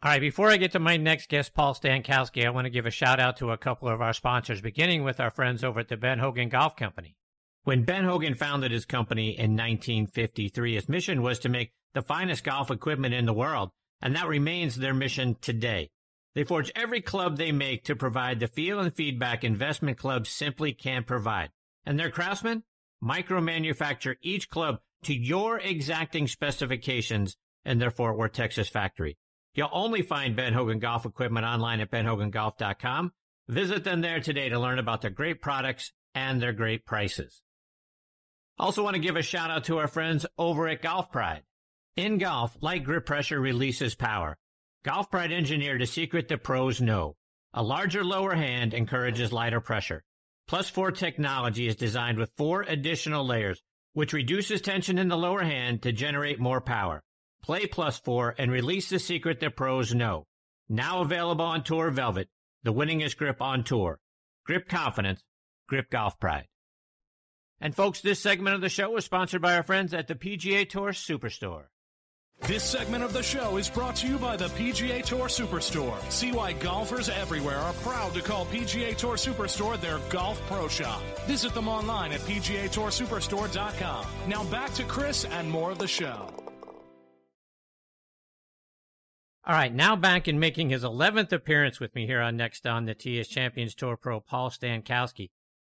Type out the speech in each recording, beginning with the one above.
All right, before I get to my next guest, Paul Stankowski, I want to give a shout out to a couple of our sponsors, beginning with our friends over at the Ben Hogan Golf Company. When Ben Hogan founded his company in 1953, his mission was to make the finest golf equipment in the world, and that remains their mission today. They forge every club they make to provide the feel and feedback investment clubs simply can't provide. And their craftsmen micro manufacture each club to your exacting specifications in their Fort Worth, Texas factory. You'll only find Ben Hogan Golf equipment online at benhogangolf.com. Visit them there today to learn about their great products and their great prices. Also want to give a shout out to our friends over at Golf Pride. In golf, light grip pressure releases power. Golf Pride engineered a secret the pros know. A larger lower hand encourages lighter pressure. Plus 4 technology is designed with four additional layers, which reduces tension in the lower hand to generate more power. Play Plus 4 and release the secret that pros know. Now available on Tour Velvet, the winningest grip on tour. Grip confidence, grip golf pride. And folks, this segment of the show is sponsored by our friends at the PGA Tour Superstore. This segment of the show is brought to you by the PGA Tour Superstore. See why golfers everywhere are proud to call PGA Tour Superstore their golf pro shop. Visit them online at PGATourSuperstore.com. Now back to Chris and more of the show. All right, now back in making his 11th appearance with me here on Next on the TS Champions Tour Pro, Paul Stankowski.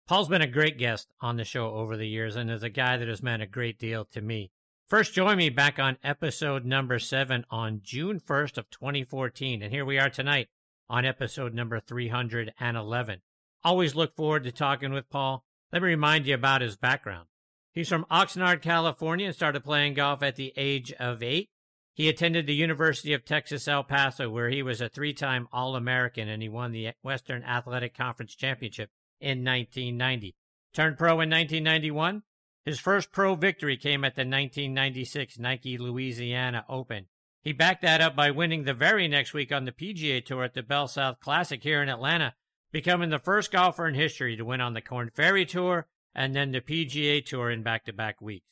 Paul's been a great guest on the show over the years and is a guy that has meant a great deal to me. First join me back on episode number seven on June 1st of 2014. And here we are tonight on episode number 311. Always look forward to talking with Paul. Let me remind you about his background. He's from Oxnard, California and started playing golf at the age of eight. He attended the University of Texas El Paso, where he was a three time All American and he won the Western Athletic Conference Championship in 1990. Turned pro in 1991. His first pro victory came at the 1996 Nike Louisiana Open. He backed that up by winning the very next week on the PGA Tour at the Bell South Classic here in Atlanta, becoming the first golfer in history to win on the Corn Ferry Tour and then the PGA Tour in back to back weeks.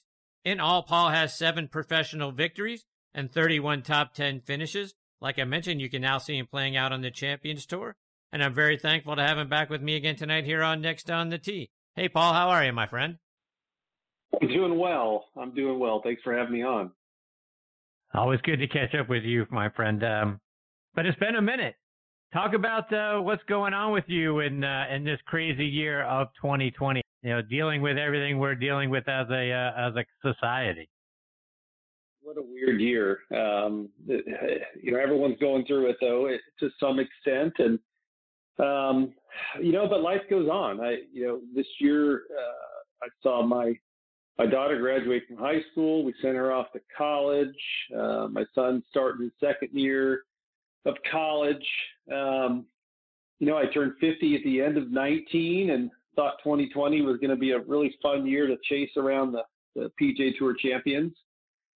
In all, Paul has seven professional victories and 31 top 10 finishes. Like I mentioned, you can now see him playing out on the Champions Tour. And I'm very thankful to have him back with me again tonight here on Next on the Tee. Hey, Paul, how are you, my friend? I'm doing well. I'm doing well. Thanks for having me on. Always good to catch up with you, my friend. Um, but it's been a minute. Talk about uh, what's going on with you in uh, in this crazy year of 2020. You know, dealing with everything we're dealing with as a uh, as a society what a weird year. Um, you know, everyone's going through it though, it, to some extent, and um, you know, but life goes on. I, you know, this year uh, I saw my my daughter graduate from high school. We sent her off to college. Uh, my son starting his second year of college. Um, you know, I turned 50 at the end of 19 and thought 2020 was going to be a really fun year to chase around the, the PGA Tour champions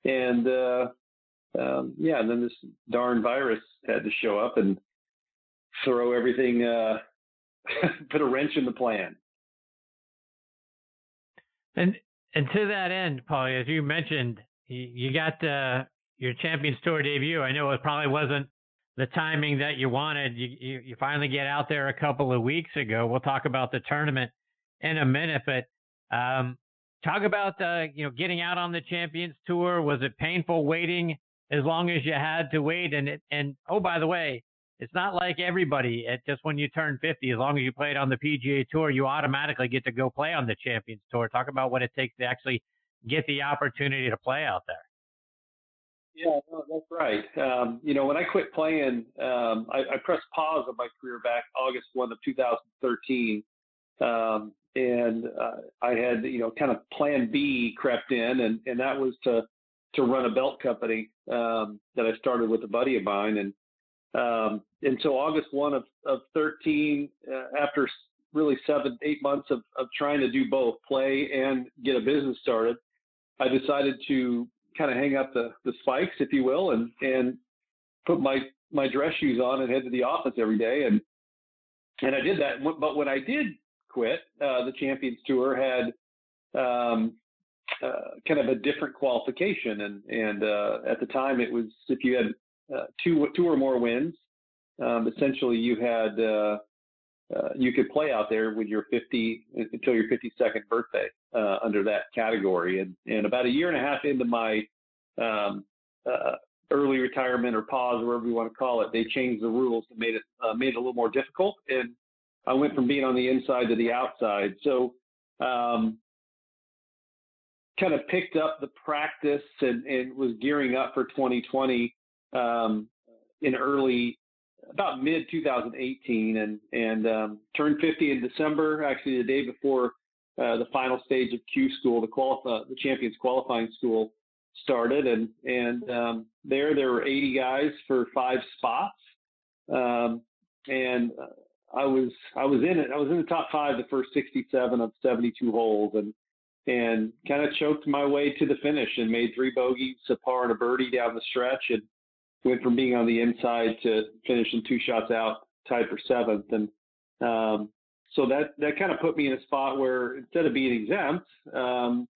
and uh, um, yeah, and then this darn virus had to show up and throw everything, uh, put a wrench in the plan. And and to that end, Paulie, as you mentioned, you, you got uh, your Champions Tour debut. I know it probably wasn't the timing that you wanted. You, you, you finally get out there a couple of weeks ago. We'll talk about the tournament in a minute, but um, talk about uh, you know getting out on the Champions Tour. Was it painful waiting as long as you had to wait? And it, and oh by the way, it's not like everybody. It just when you turn 50, as long as you played on the PGA Tour, you automatically get to go play on the Champions Tour. Talk about what it takes to actually get the opportunity to play out there. Yeah, no, that's right. Um, you know, when I quit playing, um, I, I, pressed pause on my career back August 1 of 2013. Um, and uh, I had you know kind of Plan B crept in, and and that was to to run a belt company um, that I started with a buddy of mine, and um, and so August one of of 13, uh, after really seven eight months of of trying to do both play and get a business started, I decided to kind of hang up the the spikes, if you will, and and put my my dress shoes on and head to the office every day, and and I did that. But when I did quit, uh, the Champions Tour had um, uh, kind of a different qualification, and and uh, at the time it was if you had uh, two two or more wins, um, essentially you had uh, uh, you could play out there with your 50 until your 52nd birthday uh, under that category. And and about a year and a half into my um, early retirement or pause, or whatever you want to call it, they changed the rules and made it made it a little more difficult. And I went from being on the inside to the outside. So um, kind of picked up the practice and, and was gearing up for 2020 um, in early about mid 2018 and and um, turned 50 in December actually the day before uh, the final stage of Q school the the champions qualifying school started and and um, there there were 80 guys for five spots um, and I was I was in it I was in the top five the first 67 of 72 holes and and kind of choked my way to the finish and made three bogeys, a par and a birdie down the stretch, and went from being on the inside to finishing two shots out, tied for seventh. And um, so that that kind of put me in a spot where instead of being exempt, um,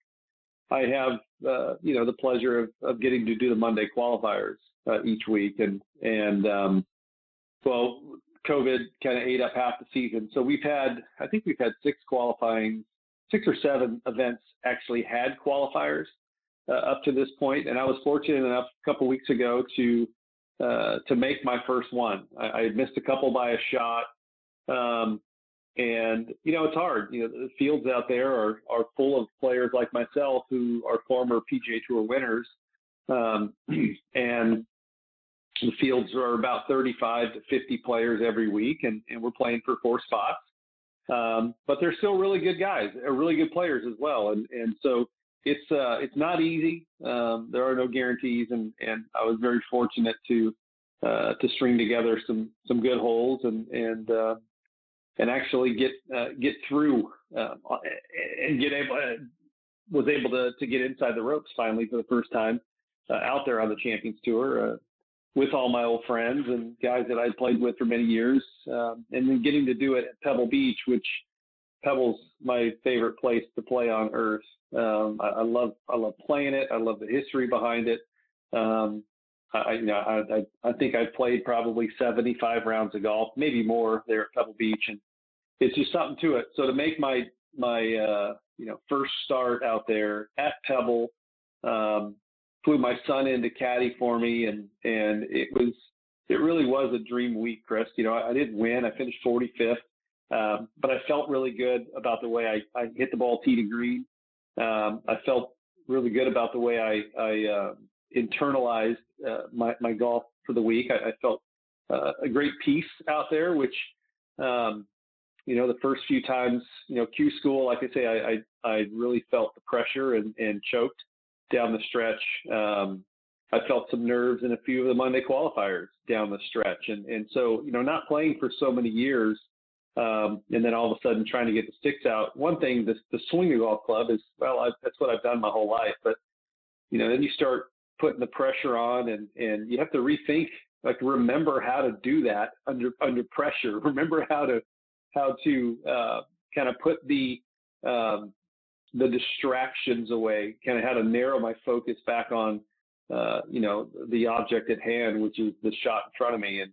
I have uh, you know the pleasure of, of getting to do the Monday qualifiers uh, each week, and and um, well, COVID kind of ate up half the season. So we've had I think we've had six qualifying six or seven events actually had qualifiers uh, up to this point, and I was fortunate enough a couple weeks ago to uh, to make my first one. I, I missed a couple by a shot, um, and you know it's hard. You know the fields out there are are full of players like myself who are former PGA Tour winners, um, and the fields are about 35 to 50 players every week, and, and we're playing for four spots. Um, but they're still really good guys, really good players as well. And and so it's uh, it's not easy. Um, there are no guarantees, and and I was very fortunate to uh, to string together some some good holes and and uh, and actually get uh, get through uh, and get able uh, was able to to get inside the ropes finally for the first time out there on the Champions Tour with all my old friends and guys that I'd played with for many years, um, and then getting to do it at Pebble Beach, which Pebble's my favorite place to play on earth. Um, I, I, love I love playing it. I love the history behind it. Um, I, you know, I, I, I think I've played probably 75 rounds of golf, maybe more there at Pebble Beach, and it's just something to it. So to make my my uh, you know first start out there at Pebble, um, flew my son into caddy for me, and and it was it really was a dream week, Chris. You know, I, I didn't win. I finished 45th, um, but I felt really good about the way I, I hit the ball tee to green. Um, I felt really good about the way I, I uh, internalized uh, my, my golf for the week. I, I felt uh, a great peace out there, which, um, you know, the first few times, you know, Q school, like I say, I, I, I really felt the pressure and, and choked down the stretch. Um, I felt some nerves in a few of the Monday qualifiers down the stretch. And, and so, you know, not playing for so many years, um, and then all of a sudden trying to get the sticks out. One thing, the, the swing golf club is, well, I've, that's what I've done my whole life. But, you know, then you start putting the pressure on and, and you have to rethink, like remember how to do that under, under pressure. Remember how to, how to uh, kind of put the, um, the distractions away, kind of how to narrow my focus back on, uh, you know, the object at hand, which is the shot in front of me. And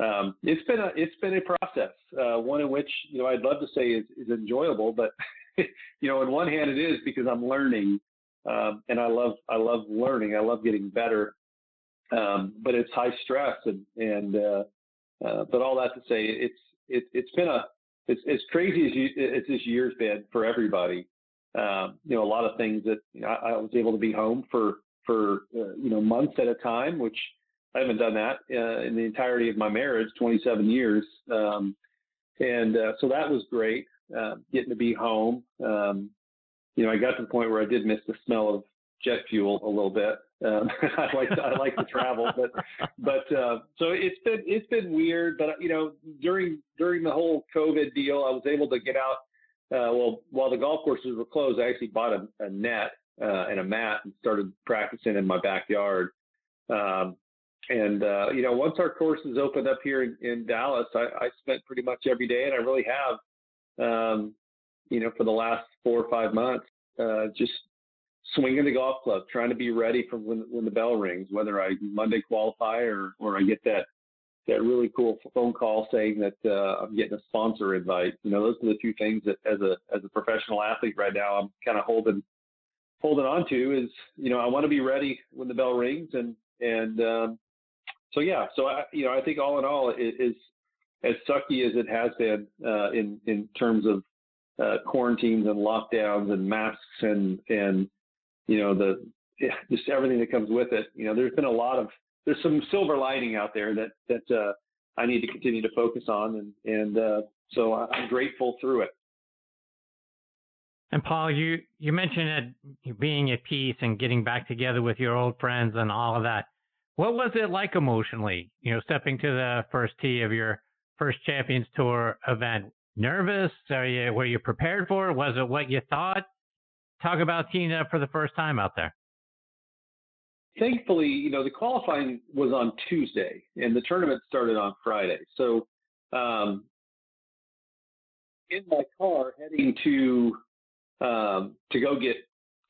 um, it's been a it's been a process, uh, one in which you know I'd love to say is, is enjoyable, but you know, on one hand it is because I'm learning, um, and I love I love learning. I love getting better, um, but it's high stress and and uh, uh, but all that to say it's it, it's been a it's as crazy as, you, as this year's been for everybody um, you know, a lot of things that you know, I, I, was able to be home for for uh, you know months at a time, which I haven't done that uh, in the entirety of my marriage, 27 years, um, and uh, so that was great. Uh, getting to be home, um, you know, I got to the point where I did miss the smell of jet fuel a little bit, Um, I like to, I like to travel, but but uh, so it's been it's been weird. But you know, during during the whole COVID deal, I was able to get out. Uh, well, while the golf courses were closed, I actually bought a, a net uh, and a mat and started practicing in my backyard. Um, and uh, you know, once our courses opened up here in, in Dallas, I, I spent pretty much every day, and I really have, um, you know, for the last four or five months, uh, just swinging the golf club, trying to be ready for when when the bell rings, whether I Monday qualify or or I get that that really cool phone call saying that uh, I'm getting a sponsor invite. You know, those are the two things that as a as a professional athlete right now, I'm kind of holding holding on to is you know I want to be ready when the bell rings and and um, so yeah, so I, you know, I think all in all, it is as sucky as it has been uh, in in terms of uh, quarantines and lockdowns and masks and and you know the just everything that comes with it. You know, there's been a lot of there's some silver lining out there that that uh, I need to continue to focus on, and and uh, so I'm grateful through it. And Paul, you you mentioned that being at peace and getting back together with your old friends and all of that. What was it like emotionally, you know, stepping to the first tee of your first Champions Tour event? Nervous? Are you, were you prepared for it? Was it what you thought? Talk about teeing up for the first time out there. Thankfully, you know, the qualifying was on Tuesday and the tournament started on Friday. So, um, in my car heading to um, to go get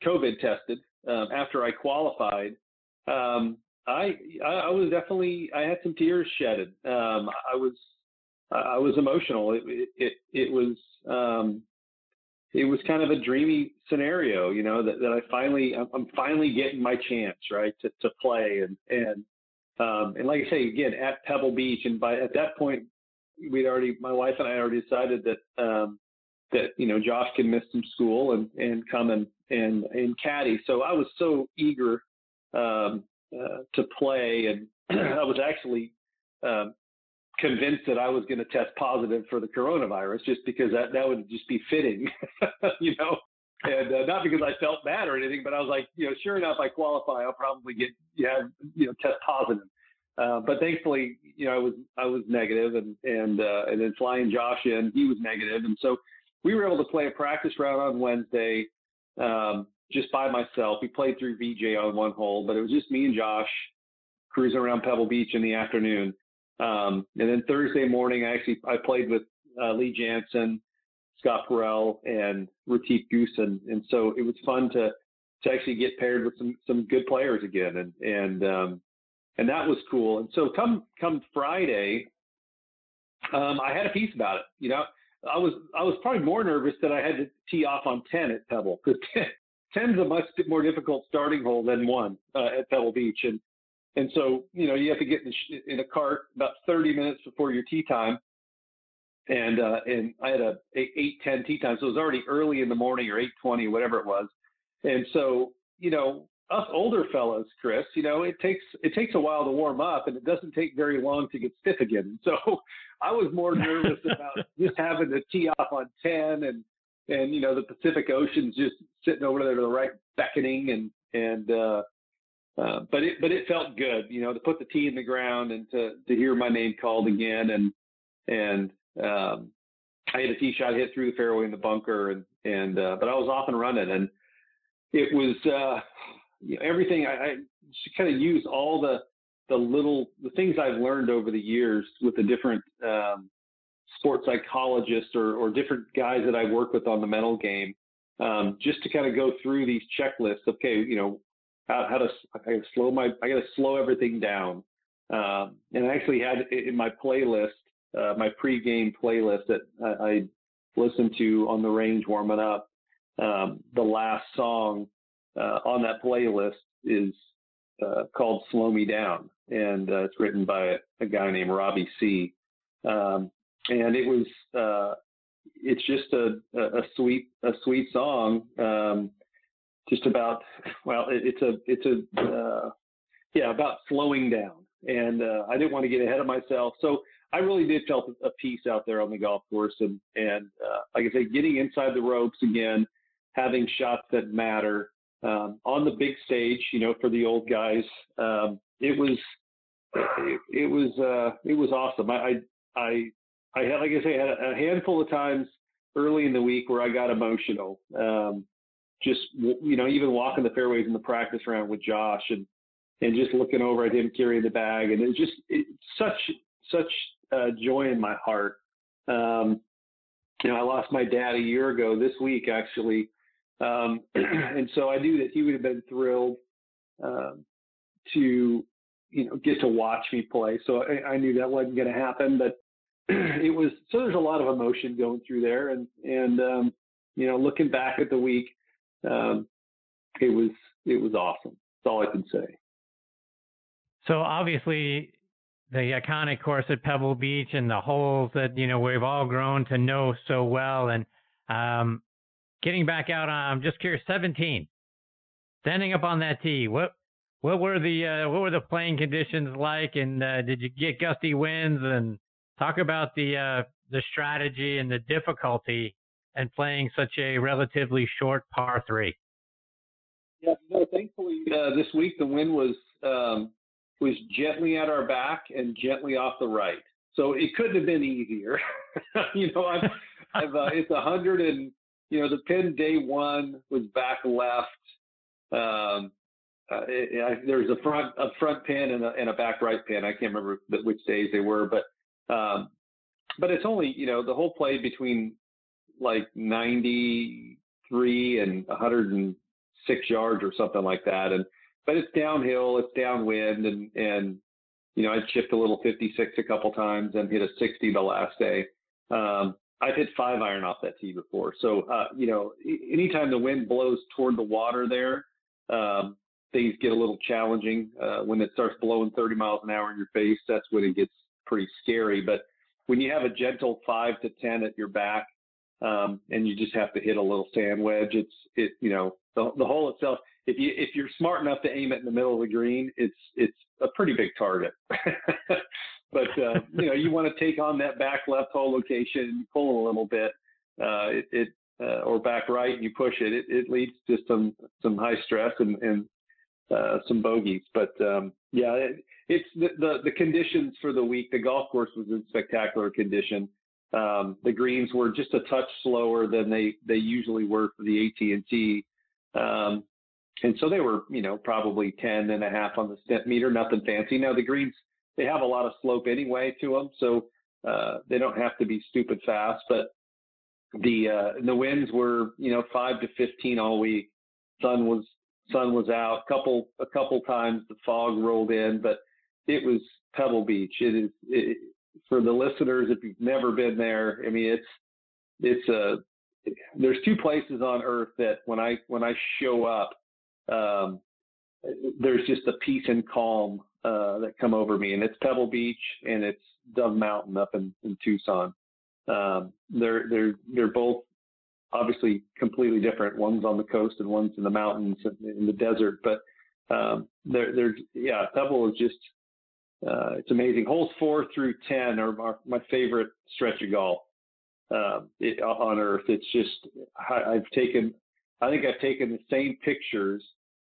COVID tested um, after I qualified, um, I I was definitely I had some tears shedded. Um, I was I was emotional. It it it was um, it was kind of a dreamy scenario, you know, that, that I finally I'm finally getting my chance, right, to to play and and um, and like I say again at Pebble Beach, and by at that point we'd already my wife and I already decided that um, that you know Josh can miss some school and and come and and and caddy. So I was so eager um, uh, to play, and I was actually um, convinced that I was going to test positive for the coronavirus, just because that that would just be fitting, you know. And uh, not because I felt bad or anything, but I was like, you know, sure enough, I qualify, I'll probably get yeah, you know, test positive. Uh, but thankfully, you know, I was I was negative, and and uh, and then flying Josh in, he was negative, and so we were able to play a practice round on Wednesday. Um, just by myself. We played through Vijay on one hole, but it was just me and Josh cruising around Pebble Beach in the afternoon. Um, and then Thursday morning, I actually I played with uh, Lee Janzen, Scott Parel, and Retief Goosen, and so it was fun to to actually get paired with some some good players again, and and um, and that was cool. And so come come Friday, um, I had a peace about it. You know, I was I was probably more nervous that I had to tee off on ten at Pebble because 10's a much more difficult starting hole than one uh, at Pebble Beach, and and so you know you have to get in, sh- in a cart about 30 minutes before your tee time, and uh, and I had a 8:10 tee time, so it was already early in the morning or 8:20, whatever it was, and so you know us older fellows, Chris, you know it takes it takes a while to warm up, and it doesn't take very long to get stiff again. So I was more nervous about just having to tee off on 10 and and you know the Pacific Ocean's just sitting over there to the right, beckoning, and and uh, uh, but it but it felt good, you know, to put the tee in the ground and to to hear my name called again, and and um, I had a tee shot hit through the fairway in the bunker, and and uh, but I was off and running, and it was uh, you know, everything. I, I kind of use all the the little the things I've learned over the years with the different um, sports psychologists or, or different guys that I work with on the mental game, um, just to kind of go through these checklists. Okay, you know, how, how to I gotta slow my I got to slow everything down. Um, and I actually had in my playlist, uh, my pregame playlist that I, I listened to on the range warming up. Um, the last song uh, on that playlist is uh, called "Slow Me Down," and uh, it's written by a, a, guy named Robbie C. Um, and it was uh, it's just a, a sweet a sweet song, um, just about well, it, it's a it's a uh, yeah about slowing down, and uh, I didn't want to get ahead of myself, so I really did felt a peace out there on the golf course, and and uh, like I say, getting inside the ropes again, having shots that matter. um, on the big stage, you know, for the old guys. Um, it was it, it was uh, it was awesome. I I I had like I say had a handful of times early in the week where I got emotional. Um, just you know, even walking the fairways in the practice round with Josh and and just looking over at him carrying the bag, and it's just such such uh, joy in my heart. Um, you know, I lost my dad a year ago this week actually, um, and so I knew that he would have been thrilled um, to you know get to watch me play. So I, I knew that wasn't going to happen, but it was so there's a lot of emotion going through there, and and um, you know looking back at the week, um, it was it was awesome. That's all I can say. So obviously, the iconic course at Pebble Beach and the holes that you know we've all grown to know so well, and um, getting back out on. I'm just curious. 17, standing up on that tee. What what were the uh, what were the playing conditions like, and uh, did you get gusty winds? And talk about the uh, the strategy and the difficulty and playing such a relatively short par three. Yeah, no, thankfully uh, this week the wind was um, was gently at our back and gently off the right, so it couldn't have been easier. you know, I've, I've uh, it's a hundred and you know the pin day one was back left. Um, uh, it, it, there was a front a front pin and a, and a back right pin. I can't remember which days they were, but um, but it's only you know the whole play between like 93 and 106 yards or something like that. And but it's downhill, it's downwind, and and you know I chipped a little 56 a couple times and hit a 60 the last day. Um, I've hit five iron off that tee before, so uh, you know anytime the wind blows toward the water there, um, things get a little challenging. Uh, when it starts blowing 30 miles an hour in your face, that's when it gets pretty scary. But when you have a gentle five to 10 at your back, um, and you just have to hit a little sand wedge. It's it you know the the hole itself. If you if you're smart enough to aim it in the middle of the green, it's it's a pretty big target. but uh, you know you want to take on that back left hole location pull a little bit, uh, it, it uh, or back right and you push it, it, it leads to some some high stress and and uh, some bogeys. But um, yeah, it, it's the, the the conditions for the week. The golf course was in spectacular condition. Um, the greens were just a touch slower than they they usually were for the AT&T. Um, and so they were, you know, probably 10 and a half on the Stimpmeter, nothing fancy. Now the greens, they have a lot of slope anyway to them, so uh, they don't have to be stupid fast. But the uh, the winds were, you know, five to 15 all week. Sun was sun was out. Couple a couple times the fog rolled in, but it was Pebble Beach. It is it, for the listeners, if you've never been there, I mean, it's it's a there's two places on earth that when I when I show up, um, there's just a peace and calm uh, that come over me, and it's Pebble Beach and it's Dove Mountain up in, in Tucson. Um, they're they're they're both obviously completely different. One's on the coast and one's in the mountains in the desert, but um, they're they're yeah, Pebble is just uh, it's amazing. Holes four through ten are my, my favorite stretch of golf uh, it, on earth. It's just I, have taken, I think I've taken the same pictures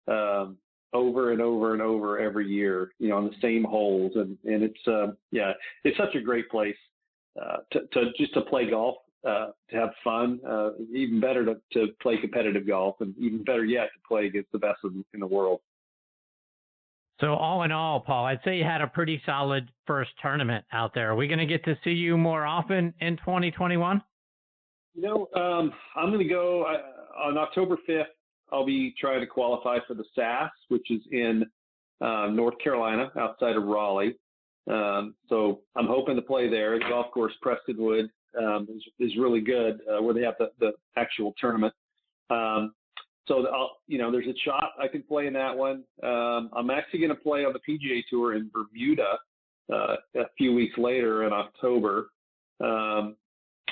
um, over and over and over every year. You know, on the same holes, and and it's uh, yeah, it's such a great place uh, to, to just to play golf. Uh, to have fun, uh, even better to, to play competitive golf, and even better yet to play against the best in, in the world. So all in all, Paul, I'd say you had a pretty solid first tournament out there. Are we going to get to see you more often in 2021? You know, um, I'm going to go uh, on October 5th. I'll be trying to qualify for the SAS, which is in uh, North Carolina, outside of Raleigh. Um, so I'm hoping to play there. The golf course Prestonwood um, is, is really good, uh, where they have the, the actual tournament. Um, so I'll, you know, there's a shot I can play in that one. Um, I'm actually going to play on the PGA Tour in Bermuda uh, a few weeks later in October, um,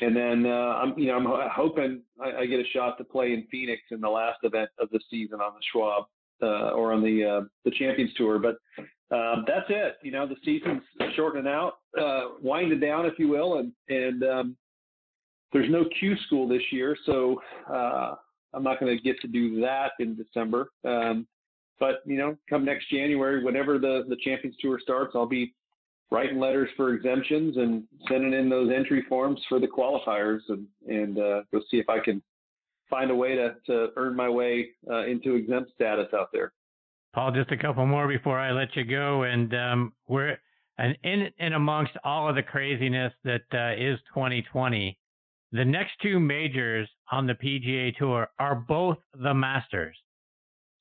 and then uh, I'm, you know, I'm hoping I, I, get a shot to play in Phoenix in the last event of the season on the Schwab uh, or on the uh, the Champions Tour. But um, that's it. You know, the season's shortening out, uh, winding down, if you will, and and um, there's no Q school this year, so uh, I'm not going to get to do that in December. Um, but you know, come next January, whenever the the Champions Tour starts, I'll be writing letters for exemptions and sending in those entry forms for the qualifiers, and and uh, go see if I can find a way to to earn my way uh, into exempt status out there. Paul, just a couple more before I let you go, and um, we're and in and amongst all of the craziness that uh, is 2020, the next two majors on the PGA Tour are both the Masters.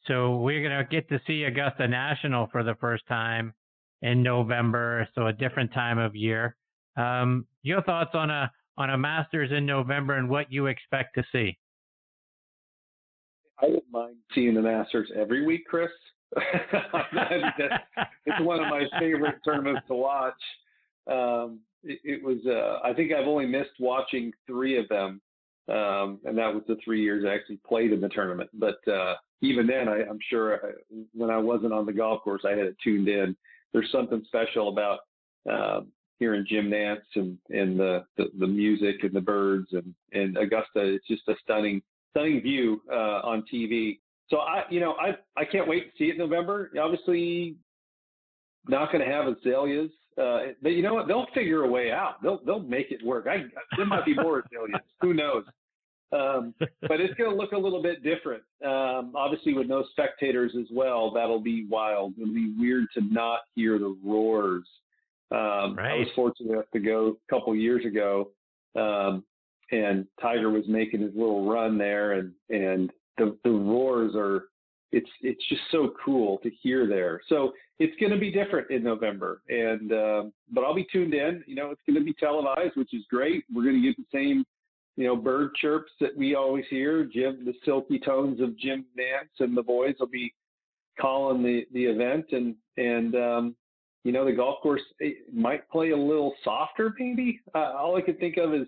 So we're going to get to see Augusta National for the first time in November, so a different time of year. Um, your thoughts on a on a Masters in November and what you expect to see? I wouldn't mind seeing the Masters every week, Chris. it's one of my favorite tournaments to watch. Um, it, it, was, uh, I think I've only missed watching three of them, um, and that was the three years I actually played in the tournament. But uh, even then, I, am sure I, uh, when I wasn't on the golf course, I had it tuned in. There's something special about uh, hearing Jim Nantz and, and the, the, the music and the birds and, and Augusta. It's just a stunning stunning view uh, on TV. So I, you know, I I can't wait to see it in November. Obviously, not going to have azaleas, uh, but you know what? They'll figure a way out. They'll they'll make it work. I there might be more azaleas. Who knows? Um, but it's going to look a little bit different. Um, obviously, with no spectators as well, that'll be wild. It'll be weird to not hear the roars. Um, right. I was fortunate enough to go a couple years ago, um, and Tiger was making his little run there, and and the the roars are it's it's just so cool to hear there. So it's going to be different in November, and uh, but I'll be tuned in. You know, it's going to be televised, which is great. We're going to get the same you know bird chirps that we always hear. Jim, the silky tones of Jim Nantz and the boys will be calling the the event, and and um, you know the golf course might play a little softer, maybe. Uh, all I can think of is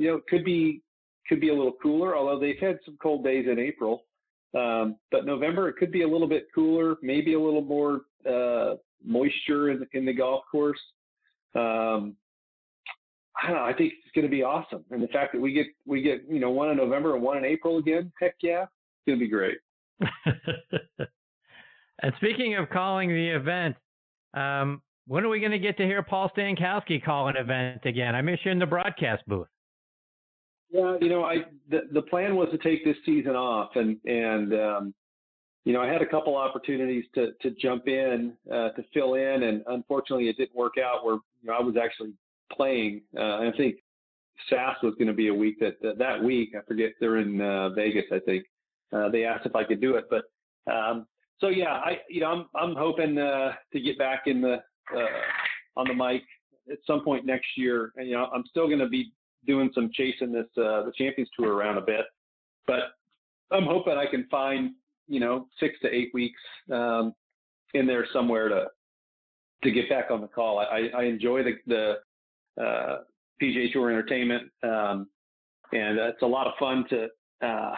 you know, could be could be a little cooler, although they've had some cold days in April. Um, but November it could be a little bit cooler, maybe a little more uh, moisture in, in the golf course. Um, I don't know. I think it's going to be awesome, and the fact that we get we get you know one in November and one in April again, heck yeah, it's going to be great. and speaking of calling the event, um, when are we going to get to hear Paul Stankowski call an event again? I miss you in the broadcast booth. Yeah, you know, I the the plan was to take this season off, and and um, you know, I had a couple opportunities to to jump in uh, to fill in, and unfortunately, it didn't work out. Where you know, I was actually playing, uh, and I think SAS was going to be a week that that, that week. I forget they're in uh, Vegas, I think. Uh, they asked if I could do it, but um, so yeah, I you know, I'm I'm hoping uh, to get back in the uh, on the mic at some point next year. And you know, I'm still going to be doing some chasing this uh, the Champions Tour around a bit, but I'm hoping I can find you know six to eight weeks um, in there somewhere to to get back on the call. I, I enjoy the the uh, PGA Tour entertainment, um, and it's a lot of fun to uh,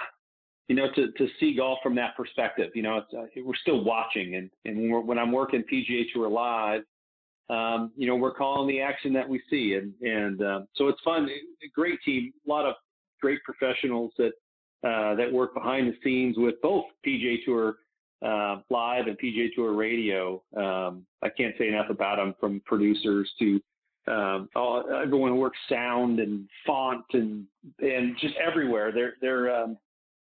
you know to to see golf from that perspective. You know, uh, we're still watching, and and when I'm working PGA Tour live, um, you know, we're calling the action that we see, and and uh, so it's fun. A great team, a lot of great professionals that uh, that work behind the scenes with both PGA Tour uh, live and PGA Tour radio. Um, I can't say enough about them, from producers to um, all, everyone who works sound and font and and just everywhere. They're they're um,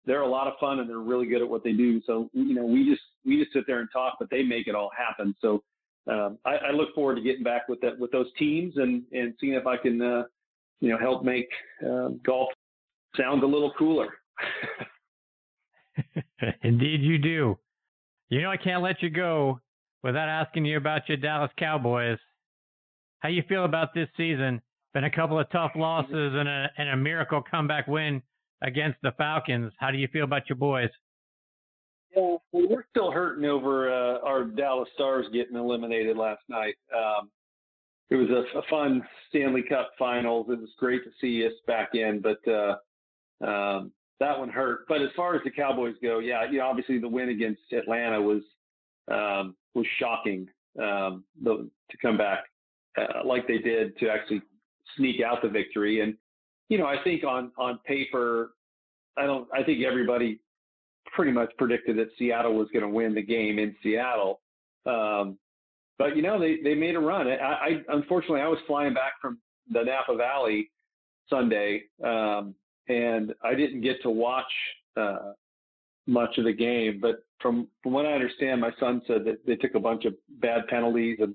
they're a lot of fun and they're really good at what they do. So you know, we just we just sit there and talk, but they make it all happen. So um, I, I, look forward to getting back with that with those teams and and seeing if I can uh, you know help make um, golf sound a little cooler. Indeed, you do. You know I can't let you go without asking you about your Dallas Cowboys. How you feel about this season? Been a couple of tough losses and a and a miracle comeback win against the Falcons. How do you feel about your boys? Yeah, we're still hurting over uh, our Dallas Stars getting eliminated last night. Um, it was a, a, fun Stanley Cup Finals. It was great to see us back in, but uh, um, that one hurt. But as far as the Cowboys go, yeah, you know, obviously the win against Atlanta was um, was shocking um, the, to come back uh, like they did to actually sneak out the victory. And you know, I think on on paper, I don't. I think everybody pretty much predicted that Seattle was going to win the game in Seattle. Um, but you know, they they made a run. I, I unfortunately I was flying back from the Napa Valley Sunday, um, and I didn't get to watch uh, much of the game. But from from what I understand, my son said that they took a bunch of bad penalties and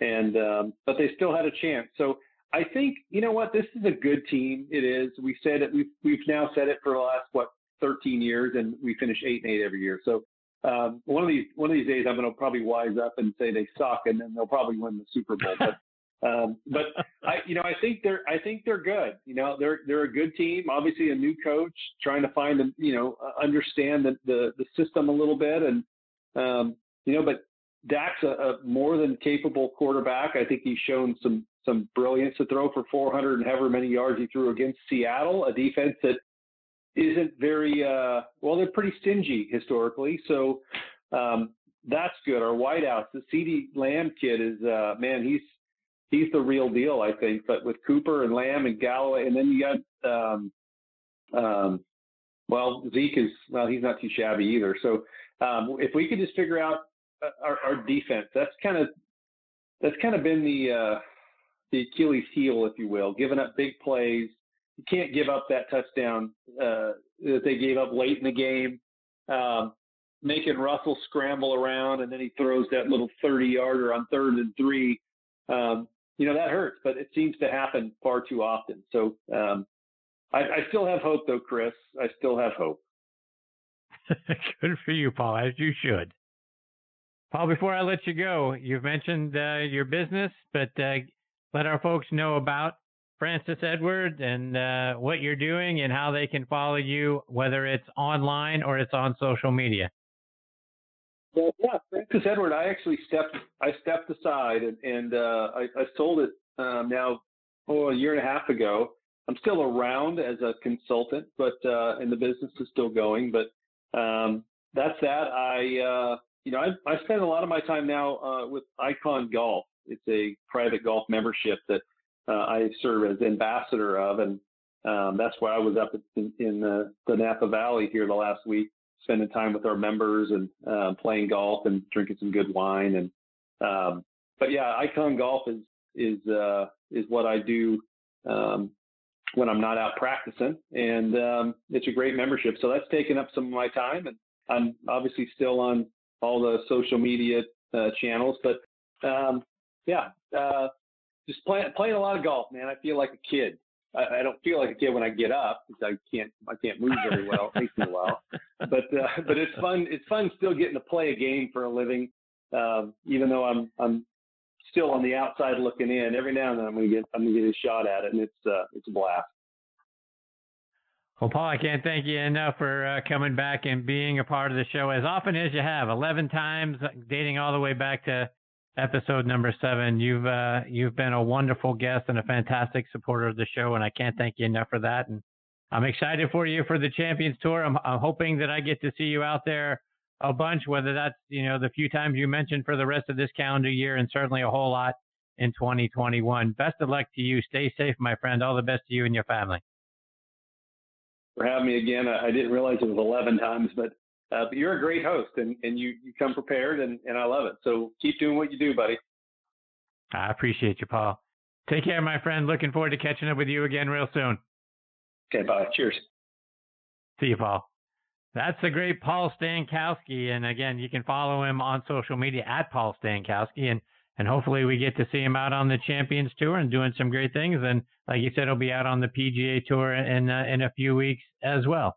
and um, but they still had a chance. So I think you know what this is a good team. It is. We said it. We've we've now said it for the last what 13 years, and we finish eight and eight every year. So um, one of these one of these days, I'm going to probably wise up and say they suck, and then they'll probably win the Super Bowl. But um, but I, you know, I think they're I think they're good. You know, they're they're a good team. Obviously, a new coach trying to find a you know uh, understand the the, the system a little bit, and um, you know, but Dak's a, a more than capable quarterback. I think he's shown some some brilliance to throw for 400 and however many yards he threw against Seattle, a defense that isn't very uh, well. They're pretty stingy historically, so um, that's good. Our wideouts, the CeeDee Lamb kid is uh, man, he's he's the real deal, I think. But with Cooper and Lamb and Galloway, and then you got um, um, well Zeke is well, he's not too shabby either. So um, if we could just figure out uh, our, our defense, that's kind of that's kind of been the uh, the Achilles heel, if you will, giving up big plays you can't give up that touchdown uh, that they gave up late in the game, um, making Russell scramble around, and then he throws that little 30 yarder on third and three. Um, you know that hurts, but it seems to happen far too often. So um, I, I still have hope, though, Chris. I still have hope. Good for you, Paul, as you should. Paul, before I let you go, you've mentioned uh, your business, but uh, let our folks know about Francis Edward and uh, what you're doing and how they can follow you, whether it's online or it's on social media. Well, yeah, Francis Edward. I actually stepped. I stepped aside and, and uh, I, I, sold it um, now oh, a year and a half ago. I'm still around as a consultant, but uh, and the business is still going. But um, that's that. I uh, you know I, I spend a lot of my time now uh, with Icon Golf. It's a private golf membership that uh, I serve as ambassador of, and um, that's why I was up in, in the, the, Napa Valley here the last week, spending time with our members and uh, playing golf and drinking some good wine. And um, but yeah, Icon Golf is is uh, is what I do um, when I'm not out practicing, and um, it's a great membership. So that's taken up some of my time, and I'm obviously still on all the social media uh, channels, but um, yeah, uh, just playing playing a lot of golf, man. I feel like a kid. I, I don't feel like a kid when I get up because I can't I can't move very well. It takes me a while, but uh, but it's fun. It's fun still getting to play a game for a living, um, even though I'm I'm still on the outside looking in. Every now and then I'm gonna get I'm gonna get a shot at it, and it's uh, it's a blast. Well, Paul, I can't thank you enough for uh, coming back and being a part of the show as often as you have. Eleven times, dating all the way back to episode number seven. You've uh, you've been a wonderful guest and a fantastic supporter of the show, and I can't thank you enough for that. And I'm excited for you for the Champions Tour. I'm, I'm hoping that I get to see you out there a bunch, whether that's you know the few times you mentioned for the rest of this calendar year, and certainly a whole lot in 2021. Best of luck to you. Stay safe, my friend. All the best to you and your family. For having me again. I didn't realize it was 11 times, but uh, but you're a great host and, and you, you come prepared and, and I love it. So keep doing what you do, buddy. I appreciate you, Paul. Take care, my friend. Looking forward to catching up with you again real soon. Okay, bye. Cheers. See you, Paul. That's the great Paul Stankowski. And again, you can follow him on social media at Paul Stankowski. And, and hopefully we get to see him out on the Champions Tour and doing some great things. And like you said, he'll be out on the PGA Tour in, uh, in a few weeks as well.